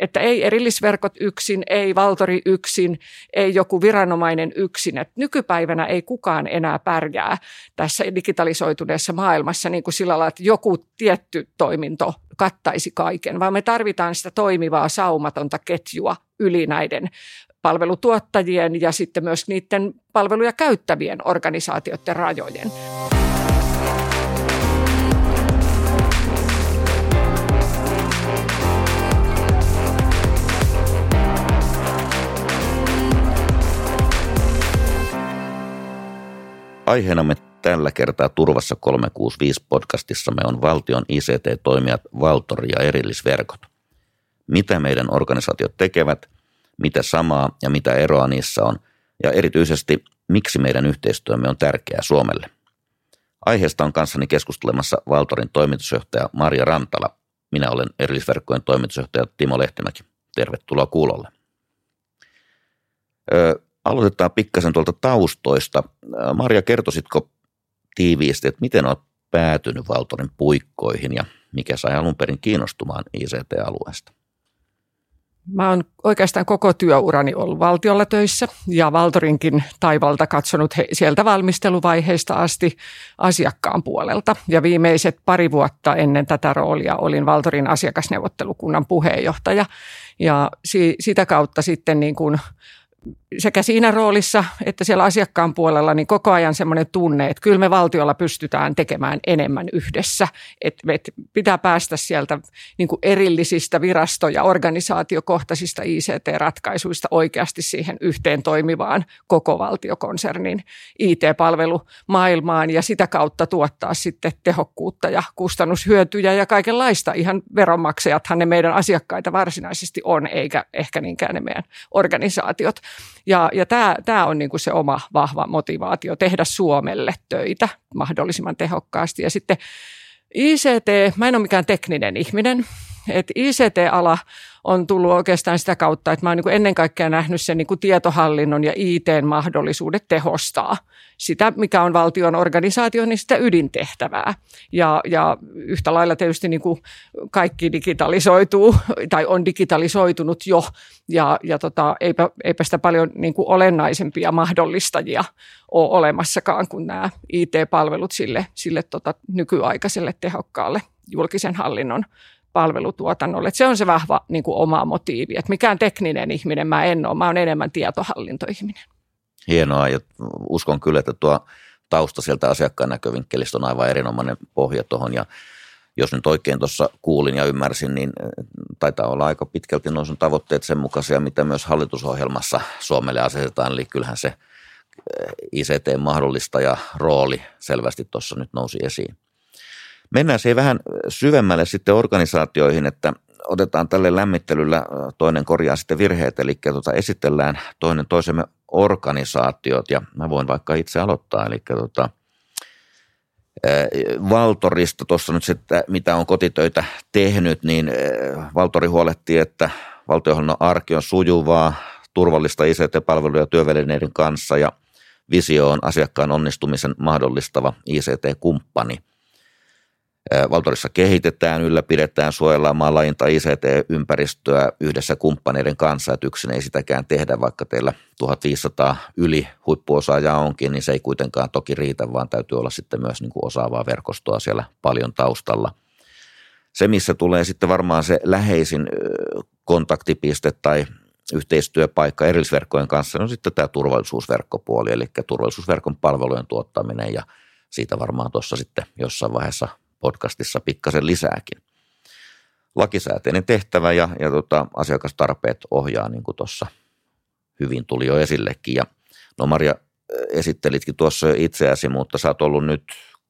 Että ei erillisverkot yksin, ei valtori yksin, ei joku viranomainen yksin. Että nykypäivänä ei kukaan enää pärjää tässä digitalisoituneessa maailmassa niin kuin sillä lailla, että joku tietty toiminto kattaisi kaiken, vaan me tarvitaan sitä toimivaa saumatonta ketjua yli näiden palvelutuottajien ja sitten myös niiden palveluja käyttävien organisaatioiden rajojen. Aiheenamme tällä kertaa Turvassa 365 podcastissamme on valtion ICT-toimijat Valtori ja erillisverkot. Mitä meidän organisaatiot tekevät, mitä samaa ja mitä eroa niissä on, ja erityisesti miksi meidän yhteistyömme on tärkeää Suomelle. Aiheesta on kanssani keskustelemassa Valtorin toimitusjohtaja Maria Rantala. Minä olen erillisverkkojen toimitusjohtaja Timo Lehtimäki. Tervetuloa kuulolle. Öö, aloitetaan pikkasen tuolta taustoista. Maria, kertoisitko tiiviisti, että miten olet päätynyt Valtorin puikkoihin ja mikä sai alun perin kiinnostumaan ICT-alueesta? Mä oon oikeastaan koko työurani ollut valtiolla töissä ja Valtorinkin taivalta katsonut he, sieltä valmisteluvaiheesta asti asiakkaan puolelta. Ja viimeiset pari vuotta ennen tätä roolia olin Valtorin asiakasneuvottelukunnan puheenjohtaja. Ja si, sitä kautta sitten niin kuin sekä siinä roolissa että siellä asiakkaan puolella niin koko ajan semmoinen tunne, että kyllä me valtiolla pystytään tekemään enemmän yhdessä. Että pitää päästä sieltä niin kuin erillisistä virasto- ja organisaatiokohtaisista ICT-ratkaisuista oikeasti siihen yhteen toimivaan koko valtiokonsernin IT-palvelumaailmaan ja sitä kautta tuottaa sitten tehokkuutta ja kustannushyötyjä ja kaikenlaista. Ihan veronmaksajathan ne meidän asiakkaita varsinaisesti on, eikä ehkä niinkään ne meidän organisaatiot. Ja, ja tämä, tämä on niin kuin se oma vahva motivaatio tehdä Suomelle töitä mahdollisimman tehokkaasti. Ja sitten ICT, mä en ole mikään tekninen ihminen, että ICT-ala on tullut oikeastaan sitä kautta, että mä oon niin ennen kaikkea nähnyt sen niin tietohallinnon ja IT-mahdollisuudet tehostaa sitä, mikä on valtion organisaatio, niin sitä ydintehtävää. Ja, ja yhtä lailla tietysti niin kuin kaikki digitalisoituu tai on digitalisoitunut jo ja, ja tota, eipä, eipä sitä paljon niin kuin olennaisempia mahdollistajia ole olemassakaan kuin nämä IT-palvelut sille, sille tota, nykyaikaiselle tehokkaalle julkisen hallinnon palvelutuotannolle. Se on se vahva niin kuin oma motiivi. Että mikään tekninen ihminen mä en ole, mä olen enemmän tietohallintoihminen. Hienoa ja uskon kyllä, että tuo tausta sieltä asiakkaan näkövinkkelistä on aivan erinomainen pohja tuohon ja jos nyt oikein tuossa kuulin ja ymmärsin, niin taitaa olla aika pitkälti noin sun tavoitteet sen mukaisia, mitä myös hallitusohjelmassa Suomelle asetetaan. Eli kyllähän se ICT-mahdollistaja rooli selvästi tuossa nyt nousi esiin. Mennään siihen vähän syvemmälle sitten organisaatioihin, että otetaan tälle lämmittelyllä toinen korjaa sitten virheet, eli tuota, esitellään toinen toisemme organisaatiot, ja mä voin vaikka itse aloittaa, eli tuota, Valtorista tuossa nyt sitten, mitä on kotitöitä tehnyt, niin Valtori huolehtii, että valtionhallinnon arki on sujuvaa, turvallista ICT-palveluja työvälineiden kanssa ja visio on asiakkaan onnistumisen mahdollistava ICT-kumppani – Valtorissa kehitetään, ylläpidetään, suojellaan maan tai ICT-ympäristöä yhdessä kumppaneiden kanssa, että yksin ei sitäkään tehdä, vaikka teillä 1500 yli huippuosaajaa onkin, niin se ei kuitenkaan toki riitä, vaan täytyy olla sitten myös niin kuin osaavaa verkostoa siellä paljon taustalla. Se, missä tulee sitten varmaan se läheisin kontaktipiste tai yhteistyöpaikka erillisverkkojen kanssa, on sitten tämä turvallisuusverkkopuoli, eli turvallisuusverkon palvelujen tuottaminen ja siitä varmaan tuossa sitten jossain vaiheessa podcastissa pikkasen lisääkin. Lakisääteinen tehtävä ja, ja tota, asiakastarpeet ohjaa, niin kuin tuossa hyvin tuli jo esillekin. Ja no Maria, esittelitkin tuossa jo itseäsi, mutta sä oot ollut nyt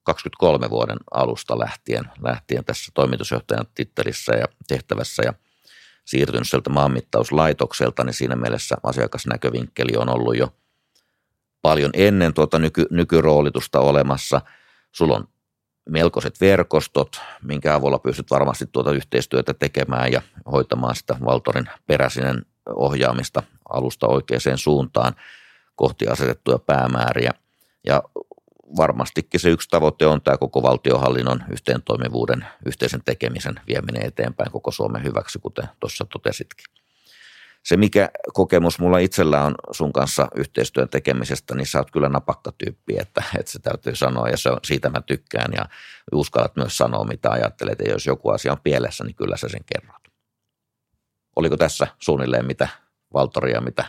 23 vuoden alusta lähtien, lähtien tässä toimitusjohtajan tittelissä ja tehtävässä ja siirtynyt sieltä maanmittauslaitokselta, niin siinä mielessä asiakasnäkövinkkeli on ollut jo paljon ennen tuota nyky, nykyroolitusta olemassa. Sulla on melkoiset verkostot, minkä avulla pystyt varmasti tuota yhteistyötä tekemään ja hoitamaan sitä Valtorin peräsinen ohjaamista alusta oikeaan suuntaan kohti asetettuja päämääriä. Ja varmastikin se yksi tavoite on tämä koko valtiohallinnon yhteentoimivuuden, yhteisen tekemisen vieminen eteenpäin koko Suomen hyväksi, kuten tuossa totesitkin. Se, mikä kokemus mulla itsellä on sun kanssa yhteistyön tekemisestä, niin sä oot kyllä napakka tyyppi, että, että se täytyy sanoa ja se on, siitä mä tykkään ja uskallat myös sanoa, mitä ajattelet ja jos joku asia on pielessä, niin kyllä sä sen kerrot. Oliko tässä suunnilleen mitä Valtoria, mitä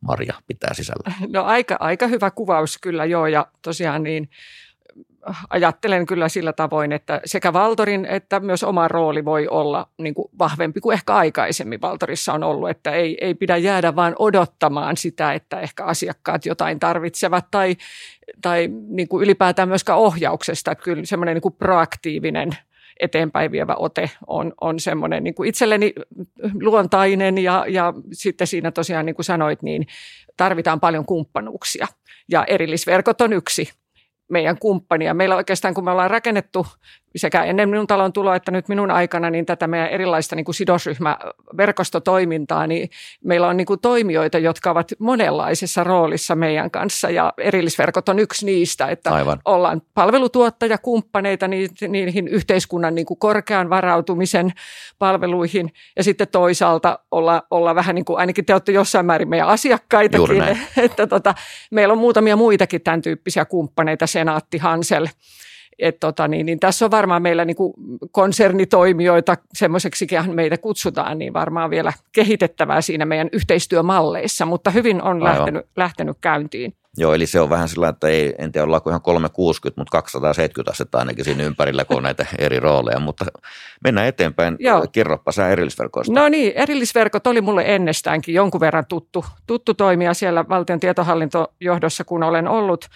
Maria pitää sisällä? No aika, aika hyvä kuvaus kyllä joo ja tosiaan niin ajattelen kyllä sillä tavoin, että sekä Valtorin että myös oma rooli voi olla niin kuin vahvempi kuin ehkä aikaisemmin Valtorissa on ollut, että ei, ei pidä jäädä vain odottamaan sitä, että ehkä asiakkaat jotain tarvitsevat tai, tai niin kuin ylipäätään myöskään ohjauksesta, että kyllä semmoinen niin proaktiivinen eteenpäin vievä ote on, on semmoinen niin kuin itselleni luontainen ja, ja sitten siinä tosiaan niin kuin sanoit, niin tarvitaan paljon kumppanuuksia. Ja erillisverkot on yksi meidän kumppania. Meillä oikeastaan, kun me ollaan rakennettu sekä ennen minun talon tuloa että nyt minun aikana, niin tätä meidän erilaista niin kuin sidosryhmäverkostotoimintaa, niin meillä on niin kuin toimijoita, jotka ovat monenlaisessa roolissa meidän kanssa ja erillisverkot on yksi niistä, että Aivan. ollaan palvelutuottajakumppaneita niihin yhteiskunnan niin kuin korkean varautumisen palveluihin ja sitten toisaalta olla, olla vähän niin kuin, ainakin te olette jossain määrin meidän asiakkaitakin, että tota, meillä on muutamia muitakin tämän tyyppisiä kumppaneita, Senaatti, Hansel, et tota, niin, niin tässä on varmaan meillä niin kuin konsernitoimijoita, semmoiseksikin meitä kutsutaan, niin varmaan vielä kehitettävää siinä meidän yhteistyömalleissa, mutta hyvin on lähtenyt, lähtenyt käyntiin. Joo, eli se on vähän sillä, että ei, en tiedä ollaanko ihan 360, mutta 270 asetta ainakin siinä ympärillä, kun on näitä eri rooleja. Mutta mennään eteenpäin. Joo. Kerropa sä erillisverkoista. No niin, erillisverkot oli mulle ennestäänkin jonkun verran tuttu, tuttu toimia siellä valtion tietohallintojohdossa, kun olen ollut.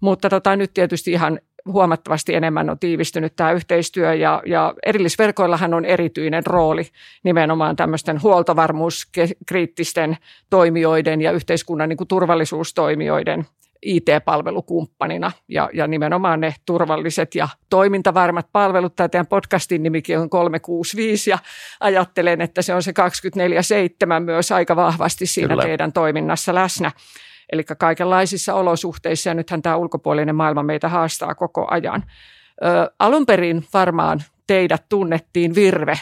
Mutta tota, nyt tietysti ihan huomattavasti enemmän on tiivistynyt tämä yhteistyö ja, ja erillisverkoillahan on erityinen rooli nimenomaan tämmöisten huoltovarmuuskriittisten toimijoiden ja yhteiskunnan niin kuin turvallisuustoimijoiden IT-palvelukumppanina ja, ja nimenomaan ne turvalliset ja toimintavarmat palvelut. Tämä teidän podcastin nimikin on 365 ja ajattelen, että se on se 24-7 myös aika vahvasti siinä Kyllä. teidän toiminnassa läsnä. Eli kaikenlaisissa olosuhteissa, ja nythän tämä ulkopuolinen maailma meitä haastaa koko ajan. Ö, alun perin varmaan teidät tunnettiin Virve,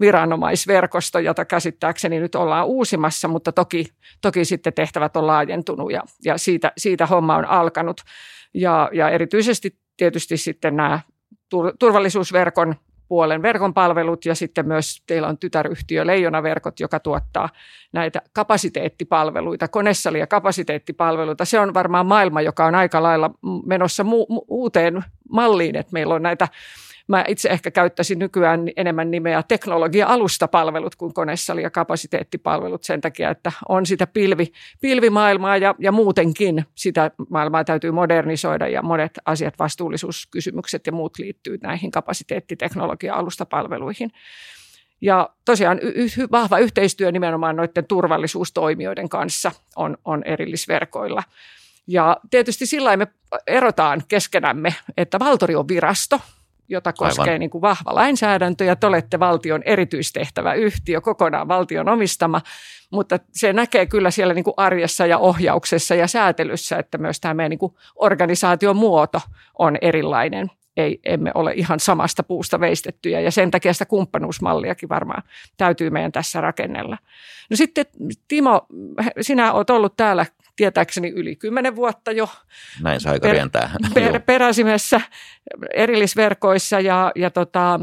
viranomaisverkosto, jota käsittääkseni nyt ollaan uusimassa, mutta toki, toki sitten tehtävät on laajentunut ja, ja siitä, siitä homma on alkanut. Ja, ja erityisesti tietysti sitten nämä turvallisuusverkon puolen verkon palvelut ja sitten myös teillä on tytäryhtiö Leijona-verkot, joka tuottaa näitä kapasiteettipalveluita, konessalia kapasiteettipalveluita. Se on varmaan maailma, joka on aika lailla menossa mu- uuteen malliin, että meillä on näitä Mä itse ehkä käyttäisin nykyään enemmän nimeä teknologia-alustapalvelut kuin konesali- ja kapasiteettipalvelut sen takia, että on sitä pilvi, pilvimaailmaa ja, ja muutenkin sitä maailmaa täytyy modernisoida ja monet asiat, vastuullisuuskysymykset ja muut liittyy näihin kapasiteetti-teknologia-alustapalveluihin. Ja tosiaan y- vahva yhteistyö nimenomaan noiden turvallisuustoimijoiden kanssa on, on erillisverkoilla. Ja tietysti sillä me erotaan keskenämme, että Valtori on virasto, jota koskee niin kuin vahva lainsäädäntö ja te olette valtion erityistehtävä yhtiö, kokonaan valtion omistama, mutta se näkee kyllä siellä niin kuin arjessa ja ohjauksessa ja säätelyssä, että myös tämä meidän niin kuin organisaation muoto on erilainen. Ei, emme ole ihan samasta puusta veistettyjä ja sen takia sitä kumppanuusmalliakin varmaan täytyy meidän tässä rakennella. No sitten Timo, sinä olet ollut täällä tietääkseni yli kymmenen vuotta jo. Näin se aika rientää. Per, peräsimessä erillisverkoissa ja, ja tota,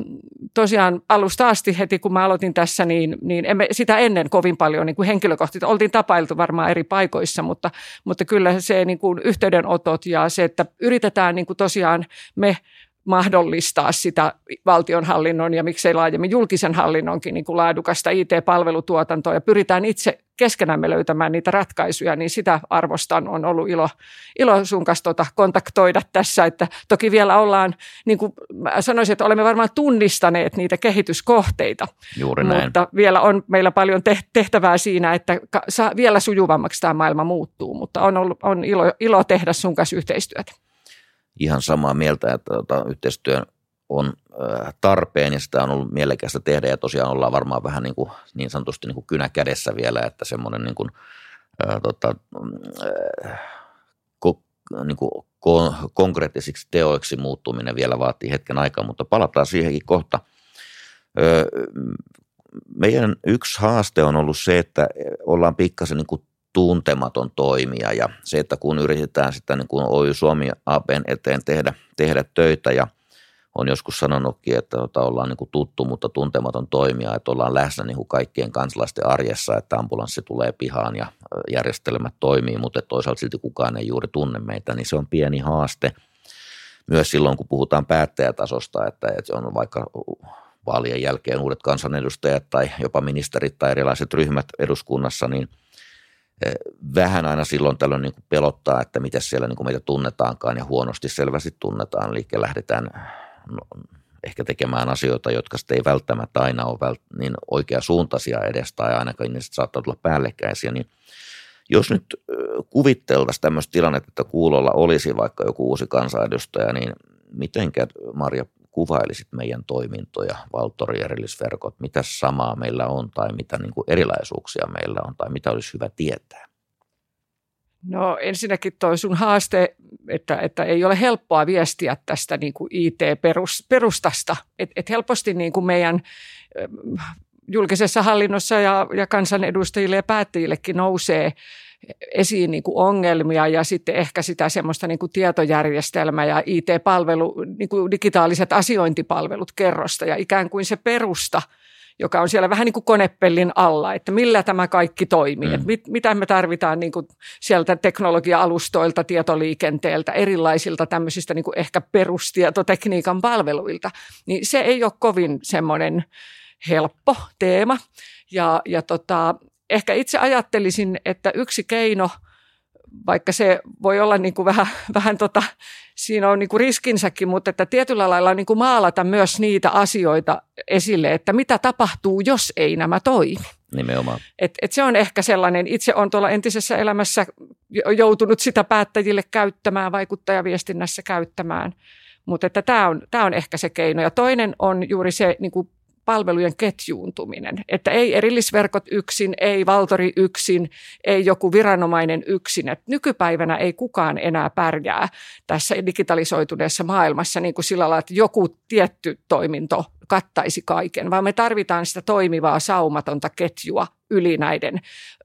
tosiaan alusta asti heti kun mä aloitin tässä, niin, niin emme sitä ennen kovin paljon niin kuin henkilökohtaisesti. Oltiin tapailtu varmaan eri paikoissa, mutta, mutta kyllä se niin kuin yhteydenotot ja se, että yritetään niin kuin tosiaan me mahdollistaa sitä valtionhallinnon ja miksei laajemmin julkisen hallinnonkin niin kuin laadukasta IT-palvelutuotantoa ja pyritään itse keskenämme löytämään niitä ratkaisuja, niin sitä arvostan. On ollut ilo, ilo sun kanssa tuota kontaktoida tässä, että toki vielä ollaan, niin kuin sanoisin, että olemme varmaan tunnistaneet niitä kehityskohteita. Juuri näin. Mutta vielä on meillä paljon tehtävää siinä, että saa vielä sujuvammaksi tämä maailma muuttuu, mutta on, ollut, on ilo, ilo tehdä sun kanssa yhteistyötä ihan samaa mieltä, että tota, yhteistyö on tarpeen ja sitä on ollut mielekästä tehdä ja tosiaan ollaan varmaan vähän niin, kuin, niin sanotusti niin kuin kynä kädessä vielä, että semmoinen niin kuin, ää, tota, ää, ko, niin kuin konkreettisiksi teoiksi muuttuminen vielä vaatii hetken aikaa, mutta palataan siihenkin kohta. Meidän yksi haaste on ollut se, että ollaan pikkasen niin kuin tuntematon toimija ja se, että kun yritetään sitä niin kuin Oy Suomi ABn eteen tehdä, tehdä töitä ja on joskus sanonutkin, että tota, ollaan niin kuin tuttu, mutta tuntematon toimija, että ollaan läsnä niin kuin kaikkien kansalaisten arjessa, että ambulanssi tulee pihaan ja järjestelmät toimii, mutta toisaalta silti kukaan ei juuri tunne meitä, niin se on pieni haaste myös silloin, kun puhutaan päättäjätasosta, että, että on vaikka vaalien jälkeen uudet kansanedustajat tai jopa ministerit tai erilaiset ryhmät eduskunnassa, niin – vähän aina silloin tällöin niin pelottaa, että mitä siellä niin meitä tunnetaankaan ja huonosti selvästi tunnetaan. Eli lähdetään ehkä tekemään asioita, jotka sitten ei välttämättä aina ole vält- niin oikeasuuntaisia edes tai ainakaan ne saattaa tulla päällekkäisiä, niin jos nyt kuvitteltaisiin tämmöistä tilannetta, että kuulolla olisi vaikka joku uusi kansanedustaja, niin mitenkä Maria kuvailisit meidän toimintoja, Valtori erillisverkot, mitä samaa meillä on tai mitä niin kuin erilaisuuksia meillä on tai mitä olisi hyvä tietää? No ensinnäkin toi sun haaste, että, että ei ole helppoa viestiä tästä niin kuin IT-perustasta. Et, et helposti niin kuin meidän julkisessa hallinnossa ja, ja kansanedustajille ja päättäjillekin nousee esiin niin kuin ongelmia ja sitten ehkä sitä semmoista niin kuin tietojärjestelmä ja IT-palvelu, niin kuin digitaaliset asiointipalvelut kerrosta ja ikään kuin se perusta, joka on siellä vähän niin kuin konepellin alla, että millä tämä kaikki toimii, mm. että mit, mitä me tarvitaan niin kuin sieltä teknologia-alustoilta, tietoliikenteeltä, erilaisilta tämmöisistä niin kuin ehkä perustietotekniikan palveluilta, niin se ei ole kovin semmoinen helppo teema. Ja, ja tota, ehkä itse ajattelisin, että yksi keino, vaikka se voi olla niin kuin vähän, vähän tota, siinä on niin kuin riskinsäkin, mutta että tietyllä lailla niin kuin maalata myös niitä asioita esille, että mitä tapahtuu, jos ei nämä toimi. Nimenomaan. Et, et se on ehkä sellainen, itse on tuolla entisessä elämässä joutunut sitä päättäjille käyttämään, vaikuttajaviestinnässä käyttämään. Mutta että tämä on, tämä on ehkä se keino. Ja toinen on juuri se niin kuin palvelujen ketjuuntuminen. Että ei erillisverkot yksin, ei valtori yksin, ei joku viranomainen yksin. Että nykypäivänä ei kukaan enää pärjää tässä digitalisoituneessa maailmassa niin kuin sillä lailla, että joku tietty toiminto kattaisi kaiken, vaan me tarvitaan sitä toimivaa saumatonta ketjua yli näiden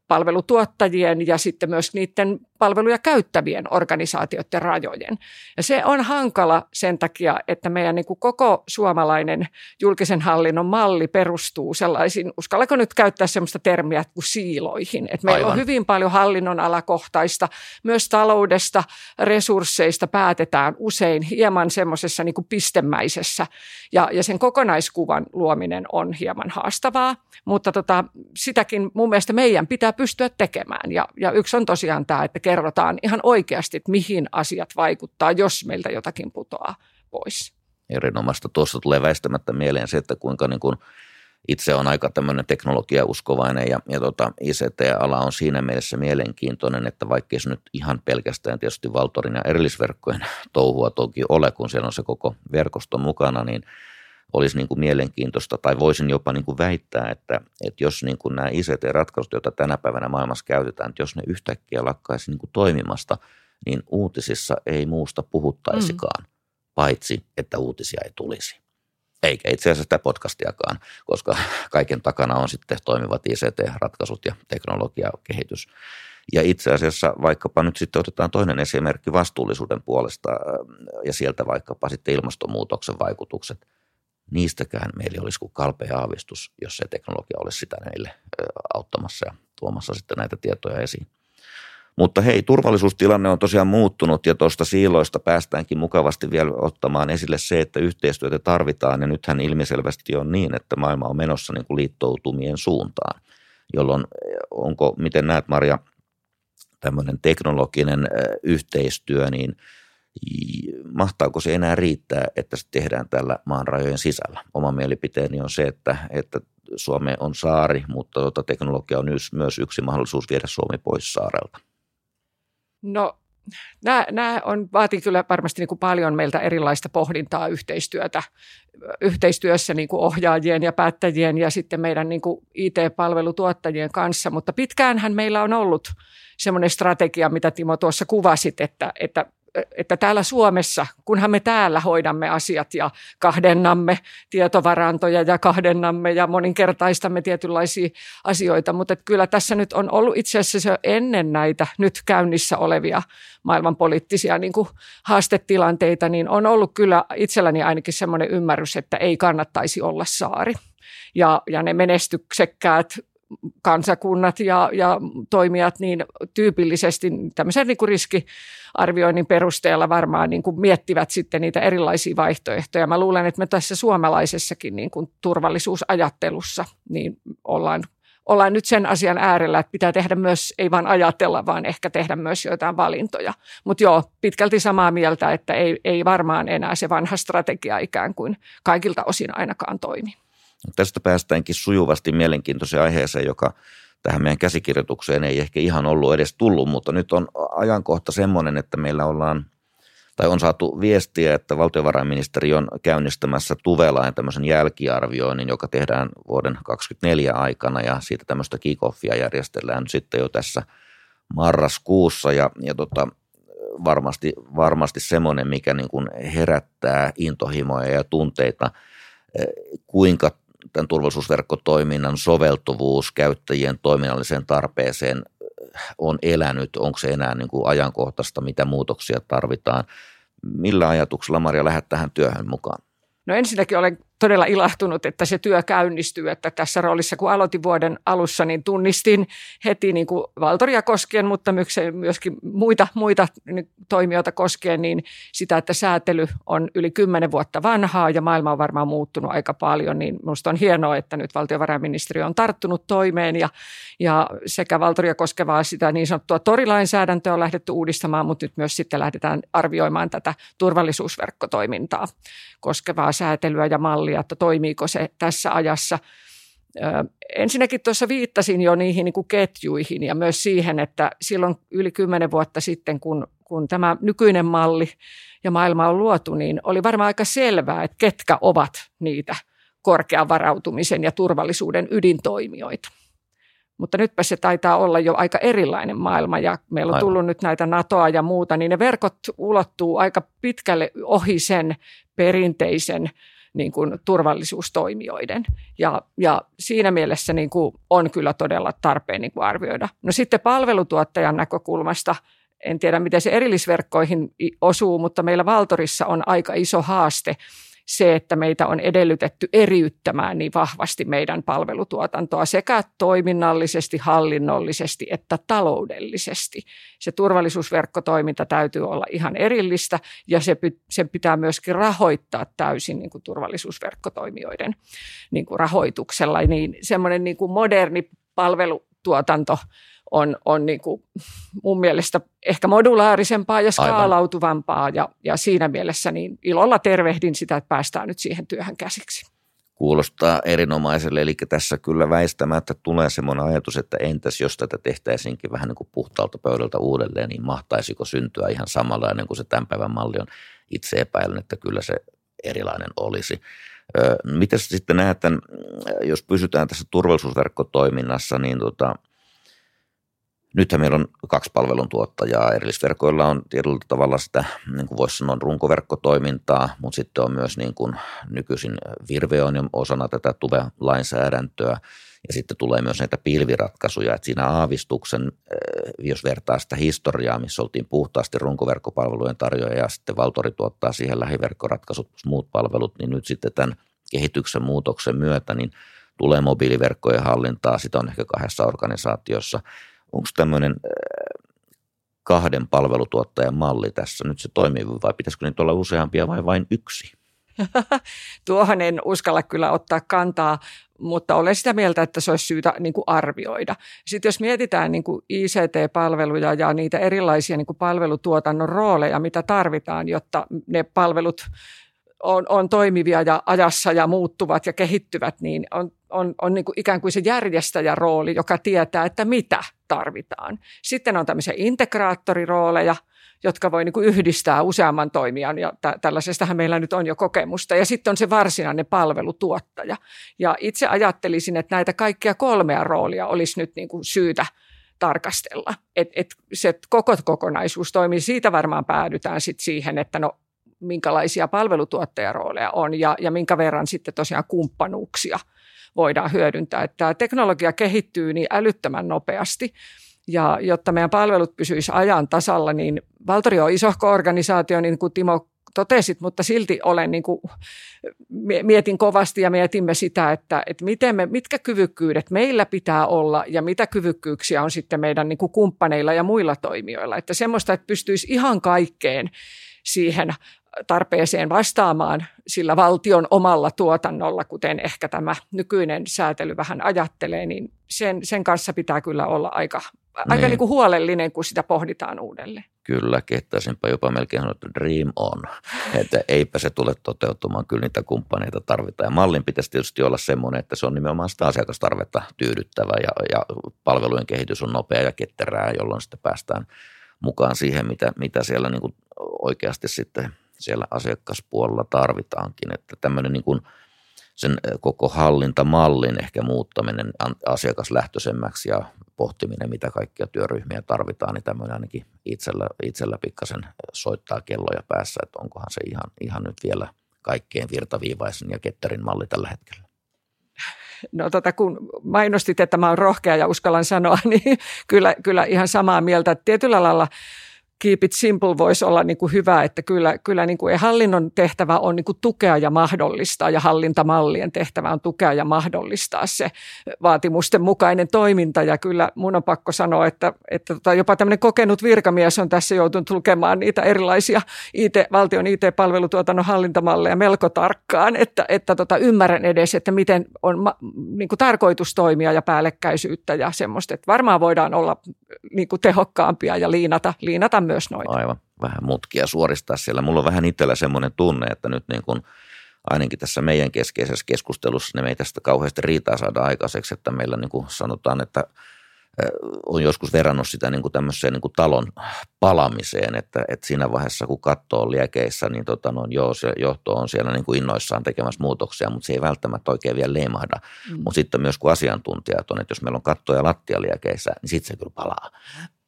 palvelutuottajien ja sitten myös niiden palveluja käyttävien organisaatioiden rajojen. Ja se on hankala sen takia, että meidän niin kuin koko suomalainen julkisen hallinnon malli perustuu sellaisiin, uskallako nyt käyttää sellaista termiä kuin siiloihin. Että meillä Aivan. on hyvin paljon hallinnon alakohtaista, myös taloudesta, resursseista päätetään usein hieman semmoisessa niin pistemäisessä ja, ja sen kokonaiskuvan luominen on hieman haastavaa, mutta tota, sitäkin mun mielestä meidän pitää pystyä tekemään. Ja, ja yksi on tosiaan tämä, että kerrotaan ihan oikeasti, että mihin asiat vaikuttaa, jos meiltä jotakin putoaa pois. Erinomaista. Tuossa tulee väistämättä mieleen se, että kuinka niin kuin itse on aika tämmöinen teknologiauskovainen ja, ja tota, ICT-ala on siinä mielessä mielenkiintoinen, että vaikka se nyt ihan pelkästään tietysti Valtorin ja erillisverkkojen touhua toki ole, kun siellä on se koko verkosto mukana, niin – olisi niin kuin mielenkiintoista, tai voisin jopa niin kuin väittää, että, että jos niin kuin nämä ICT-ratkaisut, joita tänä päivänä maailmassa käytetään, että jos ne yhtäkkiä lakkaisi niin kuin toimimasta, niin uutisissa ei muusta puhuttaisikaan, mm. paitsi että uutisia ei tulisi. Eikä itse asiassa sitä podcastiakaan, koska kaiken takana on sitten toimivat ICT-ratkaisut ja teknologiakehitys. Ja itse asiassa vaikkapa nyt sitten otetaan toinen esimerkki vastuullisuuden puolesta ja sieltä vaikkapa sitten ilmastonmuutoksen vaikutukset – niistäkään meillä olisi kuin kalpea aavistus, jos se teknologia olisi sitä meille auttamassa ja tuomassa sitten näitä tietoja esiin. Mutta hei, turvallisuustilanne on tosiaan muuttunut ja tuosta siiloista päästäänkin mukavasti vielä ottamaan esille se, että yhteistyötä tarvitaan ja nythän ilmiselvästi on niin, että maailma on menossa niin kuin liittoutumien suuntaan, jolloin onko, miten näet Maria, tämmöinen teknologinen yhteistyö, niin – mahtaako se enää riittää, että se tehdään tällä maan rajojen sisällä. Oma mielipiteeni on se, että, että Suomi on saari, mutta tuota, teknologia on myös yksi mahdollisuus viedä Suomi pois saarelta. No nämä, nämä on, vaatii kyllä varmasti niin kuin paljon meiltä erilaista pohdintaa yhteistyötä, yhteistyössä niin kuin ohjaajien ja päättäjien ja sitten meidän niin kuin IT-palvelutuottajien kanssa, mutta pitkäänhän meillä on ollut semmoinen strategia, mitä Timo tuossa kuvasit, että, että että täällä Suomessa, kunhan me täällä hoidamme asiat ja kahdennamme tietovarantoja ja kahdennamme ja moninkertaistamme tietynlaisia asioita, mutta että kyllä tässä nyt on ollut itse asiassa jo ennen näitä nyt käynnissä olevia maailmanpoliittisia niin kuin haastetilanteita, niin on ollut kyllä itselläni ainakin semmoinen ymmärrys, että ei kannattaisi olla saari. Ja, ja ne menestyksekkäät kansakunnat ja, ja toimijat niin tyypillisesti tämmöisen niin kuin riskiarvioinnin perusteella varmaan niin kuin miettivät sitten niitä erilaisia vaihtoehtoja. Mä luulen, että me tässä suomalaisessakin niin kuin turvallisuusajattelussa niin ollaan ollaan nyt sen asian äärellä, että pitää tehdä myös, ei vain ajatella, vaan ehkä tehdä myös joitain valintoja. Mutta joo, pitkälti samaa mieltä, että ei, ei varmaan enää se vanha strategia ikään kuin kaikilta osin ainakaan toimi. Tästä päästäänkin sujuvasti mielenkiintoiseen aiheeseen, joka tähän meidän käsikirjoitukseen ei ehkä ihan ollut edes tullut, mutta nyt on ajankohta semmoinen, että meillä ollaan tai on saatu viestiä, että valtiovarainministeri on käynnistämässä Tuvelain tämmöisen jälkiarvioinnin, joka tehdään vuoden 2024 aikana ja siitä tämmöistä kickoffia järjestellään sitten jo tässä marraskuussa ja, ja tota, varmasti, varmasti semmoinen, mikä niin kuin herättää intohimoja ja tunteita, kuinka tämän turvallisuusverkkotoiminnan soveltuvuus käyttäjien toiminnalliseen tarpeeseen on elänyt, onko se enää niin kuin ajankohtaista, mitä muutoksia tarvitaan. Millä ajatuksella Maria lähdet tähän työhön mukaan? No ensinnäkin olen todella ilahtunut, että se työ käynnistyy, että tässä roolissa kun aloitin vuoden alussa, niin tunnistin heti niin kuin Valtoria koskien, mutta myöskin muita, muita toimijoita koskien, niin sitä, että säätely on yli kymmenen vuotta vanhaa ja maailma on varmaan muuttunut aika paljon, niin minusta on hienoa, että nyt valtiovarainministeriö on tarttunut toimeen ja, ja sekä Valtoria koskevaa sitä niin sanottua torilainsäädäntöä on lähdetty uudistamaan, mutta nyt myös sitten lähdetään arvioimaan tätä turvallisuusverkkotoimintaa koskevaa säätelyä ja mallia, että toimiiko se tässä ajassa. Ensinnäkin tuossa viittasin jo niihin niin kuin ketjuihin ja myös siihen, että silloin yli kymmenen vuotta sitten, kun, kun tämä nykyinen malli ja maailma on luotu, niin oli varmaan aika selvää, että ketkä ovat niitä korkean varautumisen ja turvallisuuden ydintoimijoita. Mutta nytpä se taitaa olla jo aika erilainen maailma ja meillä on Aivan. tullut nyt näitä NATOa ja muuta, niin ne verkot ulottuu aika pitkälle ohi sen perinteisen niin kuin turvallisuustoimijoiden. Ja, ja siinä mielessä niin kuin on kyllä todella tarpeen niin kuin arvioida. No sitten palvelutuottajan näkökulmasta, en tiedä miten se erillisverkkoihin osuu, mutta meillä Valtorissa on aika iso haaste – se, että meitä on edellytetty eriyttämään niin vahvasti meidän palvelutuotantoa sekä toiminnallisesti, hallinnollisesti että taloudellisesti. Se turvallisuusverkkotoiminta täytyy olla ihan erillistä ja se, sen pitää myöskin rahoittaa täysin niin kuin turvallisuusverkkotoimijoiden niin kuin rahoituksella. Niin semmoinen niin kuin moderni palvelutuotanto on, on niin kuin mun mielestä ehkä modulaarisempaa ja skaalautuvampaa ja, ja siinä mielessä niin ilolla tervehdin sitä, että päästään nyt siihen työhön käsiksi. Kuulostaa erinomaiselle, eli tässä kyllä väistämättä tulee semmoinen ajatus, että entäs jos tätä tehtäisiinkin vähän niin kuin puhtaalta pöydältä uudelleen, niin mahtaisiko syntyä ihan samanlainen kuin se tämän päivän malli on. Itse epäilen, että kyllä se erilainen olisi. Miten sitten näet, jos pysytään tässä turvallisuusverkkotoiminnassa, niin tota, Nythän meillä on kaksi palveluntuottajaa. Erillisverkoilla on tietyllä tavalla sitä, niin kuin voisi sanoa, runkoverkkotoimintaa, mutta sitten on myös niin kuin nykyisin Virve on osana tätä TUVE-lainsäädäntöä. Ja sitten tulee myös näitä pilviratkaisuja, että siinä aavistuksen, eh, jos vertaa sitä historiaa, missä oltiin puhtaasti runkoverkkopalvelujen tarjoaja ja sitten Valtori tuottaa siihen lähiverkkoratkaisut plus muut palvelut, niin nyt sitten tämän kehityksen muutoksen myötä niin tulee mobiiliverkkojen hallintaa, sitä on ehkä kahdessa organisaatiossa – onko tämmöinen äh, kahden palvelutuottajan malli tässä nyt se toimii vai pitäisikö niitä olla useampia vai vain yksi? Tuohon en uskalla kyllä ottaa kantaa, mutta olen sitä mieltä, että se olisi syytä niin kuin arvioida. Sitten jos mietitään niin kuin ICT-palveluja ja niitä erilaisia niin kuin palvelutuotannon rooleja, mitä tarvitaan, jotta ne palvelut on, on toimivia ja ajassa ja muuttuvat ja kehittyvät, niin on, on, on niin kuin ikään kuin se järjestäjän rooli, joka tietää, että mitä tarvitaan. Sitten on tämmöisiä integraattorirooleja, jotka voi niin kuin yhdistää useamman toimijan, ja tä- tällaisestahan meillä nyt on jo kokemusta. Ja sitten on se varsinainen palvelutuottaja. Ja itse ajattelisin, että näitä kaikkia kolmea roolia olisi nyt niin kuin syytä tarkastella. Et, et se koko kokonaisuus toimii. Siitä varmaan päädytään sit siihen, että no minkälaisia palvelutuottajarooleja on ja, ja minkä verran sitten tosiaan kumppanuuksia voidaan hyödyntää. Että teknologia kehittyy niin älyttömän nopeasti, ja jotta meidän palvelut pysyisivät ajan tasalla, niin Valtori on isohko organisaatio, niin kuin Timo totesit, mutta silti olen niin kuin, mietin kovasti ja mietimme sitä, että, että miten me, mitkä kyvykkyydet meillä pitää olla ja mitä kyvykkyyksiä on sitten meidän niin kuin kumppaneilla ja muilla toimijoilla. Että semmoista, että pystyisi ihan kaikkeen siihen tarpeeseen vastaamaan sillä valtion omalla tuotannolla, kuten ehkä tämä nykyinen säätely vähän ajattelee, niin sen, sen kanssa pitää kyllä olla aika, niin. aika niin kuin huolellinen, kun sitä pohditaan uudelleen. Kyllä, kehtaisinpa jopa melkein sanoa, että dream on, että eipä se tule toteutumaan, kyllä niitä kumppaneita tarvitaan. Ja mallin pitäisi tietysti olla semmoinen, että se on nimenomaan sitä asiakastarvetta tyydyttävä ja, ja palvelujen kehitys on nopea ja ketterää, jolloin sitten päästään mukaan siihen, mitä, mitä siellä niin kuin oikeasti sitten siellä asiakaspuolella tarvitaankin. Että tämmöinen niin kuin sen koko hallintamallin ehkä muuttaminen asiakaslähtöisemmäksi ja pohtiminen, mitä kaikkia työryhmiä tarvitaan, niin tämmöinen ainakin itsellä, itsellä pikkasen soittaa kelloja päässä, että onkohan se ihan, ihan nyt vielä kaikkein virtaviivaisin ja ketterin malli tällä hetkellä. No tota, kun mainostit, että mä oon rohkea ja uskallan sanoa, niin kyllä, kyllä ihan samaa mieltä. Tietyllä lailla – keep it simple voisi olla niin kuin hyvä, että kyllä, kyllä niin kuin hallinnon tehtävä on niin kuin tukea ja mahdollistaa ja hallintamallien tehtävä on tukea ja mahdollistaa se vaatimusten mukainen toiminta. Ja kyllä mun on pakko sanoa, että, että tota, jopa tämmöinen kokenut virkamies on tässä joutunut lukemaan niitä erilaisia IT, valtion IT-palvelutuotannon hallintamalleja melko tarkkaan, että, että tota, ymmärrän edes, että miten on ma, niin kuin tarkoitus toimia ja päällekkäisyyttä ja semmoista, että varmaan voidaan olla niin kuin tehokkaampia ja liinata, liinata myös noita. Aivan, vähän mutkia suoristaa siellä. Mulla on vähän itsellä semmoinen tunne, että nyt niin kuin ainakin tässä meidän keskeisessä keskustelussa niin me ei tästä kauheasti riitaa saada aikaiseksi, että meillä niin kuin sanotaan, että on joskus verrannut sitä niin kuin tämmöiseen niin kuin talon palamiseen, että, että siinä vaiheessa kun katto on liekeissä, niin tota, no, joo, se johto on siellä niin kuin innoissaan tekemässä muutoksia, mutta se ei välttämättä oikein vielä leimahda. Mm. Mutta sitten myös kun asiantuntijat on, että jos meillä on katto ja lattia liekeissä, niin sitten se kyllä palaa.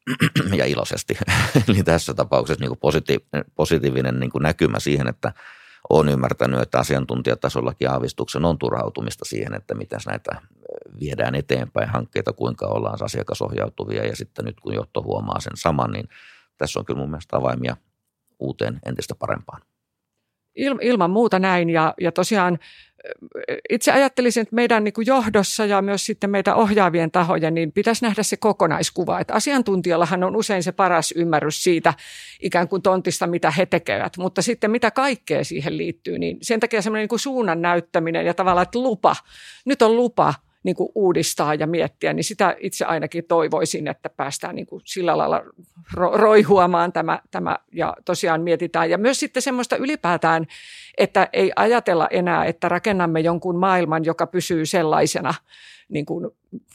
ja iloisesti. Eli tässä tapauksessa niin kuin positiivinen, niin kuin näkymä siihen, että on ymmärtänyt, että asiantuntijatasollakin aavistuksen on turhautumista siihen, että miten näitä viedään eteenpäin hankkeita, kuinka ollaan asiakasohjautuvia ja sitten nyt kun johto huomaa sen saman, niin tässä on kyllä mun mielestä avaimia uuteen entistä parempaan. ilman muuta näin ja, ja tosiaan itse ajattelisin, että meidän niin kuin johdossa ja myös sitten meitä ohjaavien tahojen, niin pitäisi nähdä se kokonaiskuva. Että asiantuntijallahan on usein se paras ymmärrys siitä ikään kuin tontista, mitä he tekevät, mutta sitten mitä kaikkea siihen liittyy, niin sen takia semmoinen niin suunnan näyttäminen ja tavallaan, että lupa, nyt on lupa – niin kuin uudistaa ja miettiä, niin sitä itse ainakin toivoisin, että päästään niin kuin sillä lailla ro- roihuamaan tämä, tämä ja tosiaan mietitään. Ja myös sitten semmoista ylipäätään, että ei ajatella enää, että rakennamme jonkun maailman, joka pysyy sellaisena niin kuin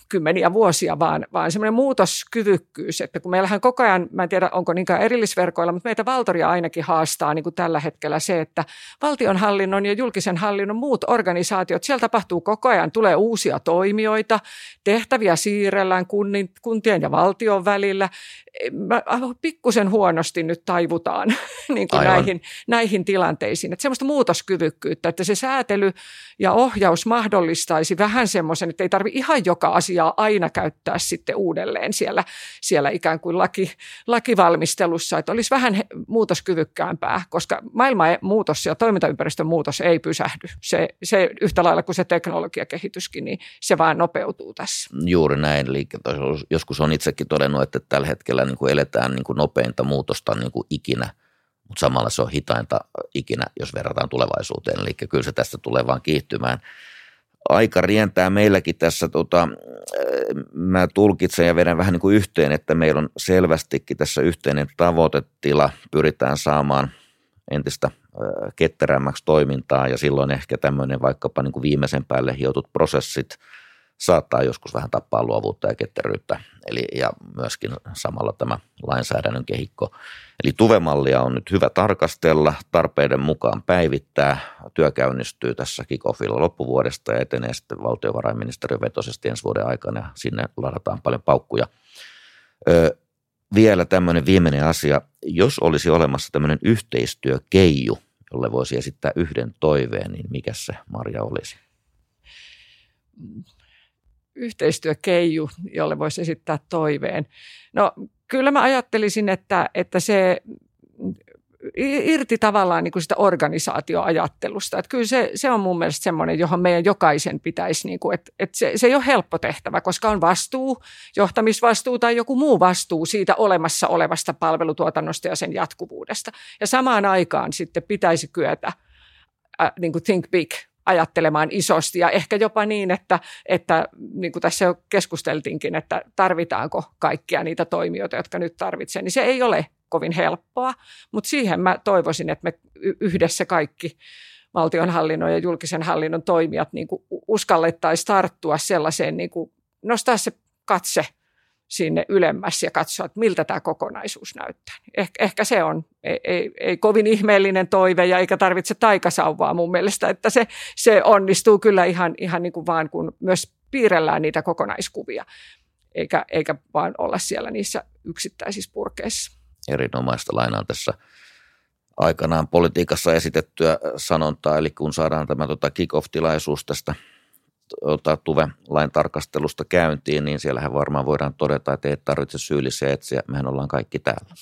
kymmeniä vuosia, vaan, vaan semmoinen muutoskyvykkyys, että kun meillähän koko ajan, mä en tiedä onko niinkään erillisverkoilla, mutta meitä Valtoria ainakin haastaa niin kuin tällä hetkellä se, että valtionhallinnon ja julkisen hallinnon muut organisaatiot, siellä tapahtuu koko ajan, tulee uusia toimijoita, tehtäviä siirrellään kunnin, kuntien ja valtion välillä. Mä, pikkusen huonosti nyt taivutaan niin kuin näihin, näihin tilanteisiin. Että semmoista muutoskyvykkyyttä, että se säätely ja ohjaus mahdollistaisi vähän semmoisen, että ei tarvi ihan joka asiaa aina käyttää sitten uudelleen siellä, siellä ikään kuin laki, lakivalmistelussa, että olisi vähän muutoskyvykkäämpää, koska maailman muutos ja toimintaympäristön muutos ei pysähdy. Se, se yhtä lailla kuin se teknologiakehityskin, niin se vaan nopeutuu tässä. Juuri näin. Eli joskus on itsekin todennut, että tällä hetkellä niin kuin eletään niin kuin nopeinta muutosta niin kuin ikinä – mutta samalla se on hitainta ikinä, jos verrataan tulevaisuuteen. Eli kyllä se tästä tulee vaan kiihtymään aika rientää meilläkin tässä, tota, mä tulkitsen ja vedän vähän niin kuin yhteen, että meillä on selvästikin tässä yhteinen tavoitetila, pyritään saamaan entistä ketterämmäksi toimintaa ja silloin ehkä tämmöinen vaikkapa niin kuin viimeisen päälle hiotut prosessit saattaa joskus vähän tappaa luovuutta ja ketteryyttä. Eli, ja myöskin samalla tämä lainsäädännön kehikko Eli tuvemallia on nyt hyvä tarkastella, tarpeiden mukaan päivittää. Työ käynnistyy tässä kickoffilla loppuvuodesta ja etenee sitten valtiovarainministeriön vetoisesti ensi vuoden aikana ja sinne ladataan paljon paukkuja. Ö, vielä tämmöinen viimeinen asia. Jos olisi olemassa tämmöinen yhteistyökeiju, jolle voisi esittää yhden toiveen, niin mikä se Marja olisi? Yhteistyökeiju, jolle voisi esittää toiveen. No kyllä mä ajattelisin, että, että se irti tavallaan niin kuin sitä organisaatioajattelusta. Että kyllä se, se on mun mielestä semmoinen, johon meidän jokaisen pitäisi, niin kuin, että, että se, se ei ole helppo tehtävä, koska on vastuu, johtamisvastuu tai joku muu vastuu siitä olemassa olevasta palvelutuotannosta ja sen jatkuvuudesta. Ja samaan aikaan sitten pitäisi kyetä äh, niin kuin think big, ajattelemaan isosti. Ja ehkä jopa niin, että, että niin kuin tässä jo keskusteltiinkin, että tarvitaanko kaikkia niitä toimijoita, jotka nyt tarvitsevat, niin se ei ole kovin helppoa, mutta siihen mä toivoisin, että me yhdessä kaikki valtionhallinnon ja julkisen hallinnon toimijat niin kuin uskallettaisiin tarttua sellaiseen, niin kuin nostaa se katse sinne ylemmäs ja katsoa, että miltä tämä kokonaisuus näyttää. Eh, ehkä se on ei, ei, ei kovin ihmeellinen toive ja eikä tarvitse taikasauvaa mun mielestä, että se, se onnistuu kyllä ihan, ihan niin kuin vaan, kun myös piirrellään niitä kokonaiskuvia, eikä, eikä vaan olla siellä niissä yksittäisissä purkeissa erinomaista lainaa tässä aikanaan politiikassa esitettyä sanontaa, eli kun saadaan tämä tota kick-off-tilaisuus tästä tota, Tuve-lain tarkastelusta käyntiin, niin siellähän varmaan voidaan todeta, että ei tarvitse syyllisiä etsiä, mehän ollaan kaikki täällä.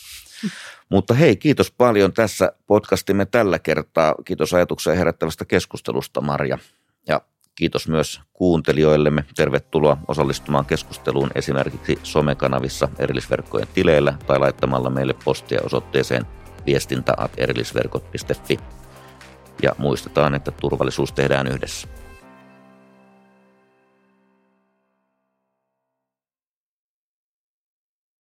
Mutta hei, kiitos paljon tässä podcastimme tällä kertaa. Kiitos ajatuksia herättävästä keskustelusta, Marja. Ja Kiitos myös kuuntelijoillemme. Tervetuloa osallistumaan keskusteluun esimerkiksi somekanavissa erillisverkkojen tileillä tai laittamalla meille postia osoitteeseen viestintä.erillisverkot.fi. Ja muistetaan, että turvallisuus tehdään yhdessä.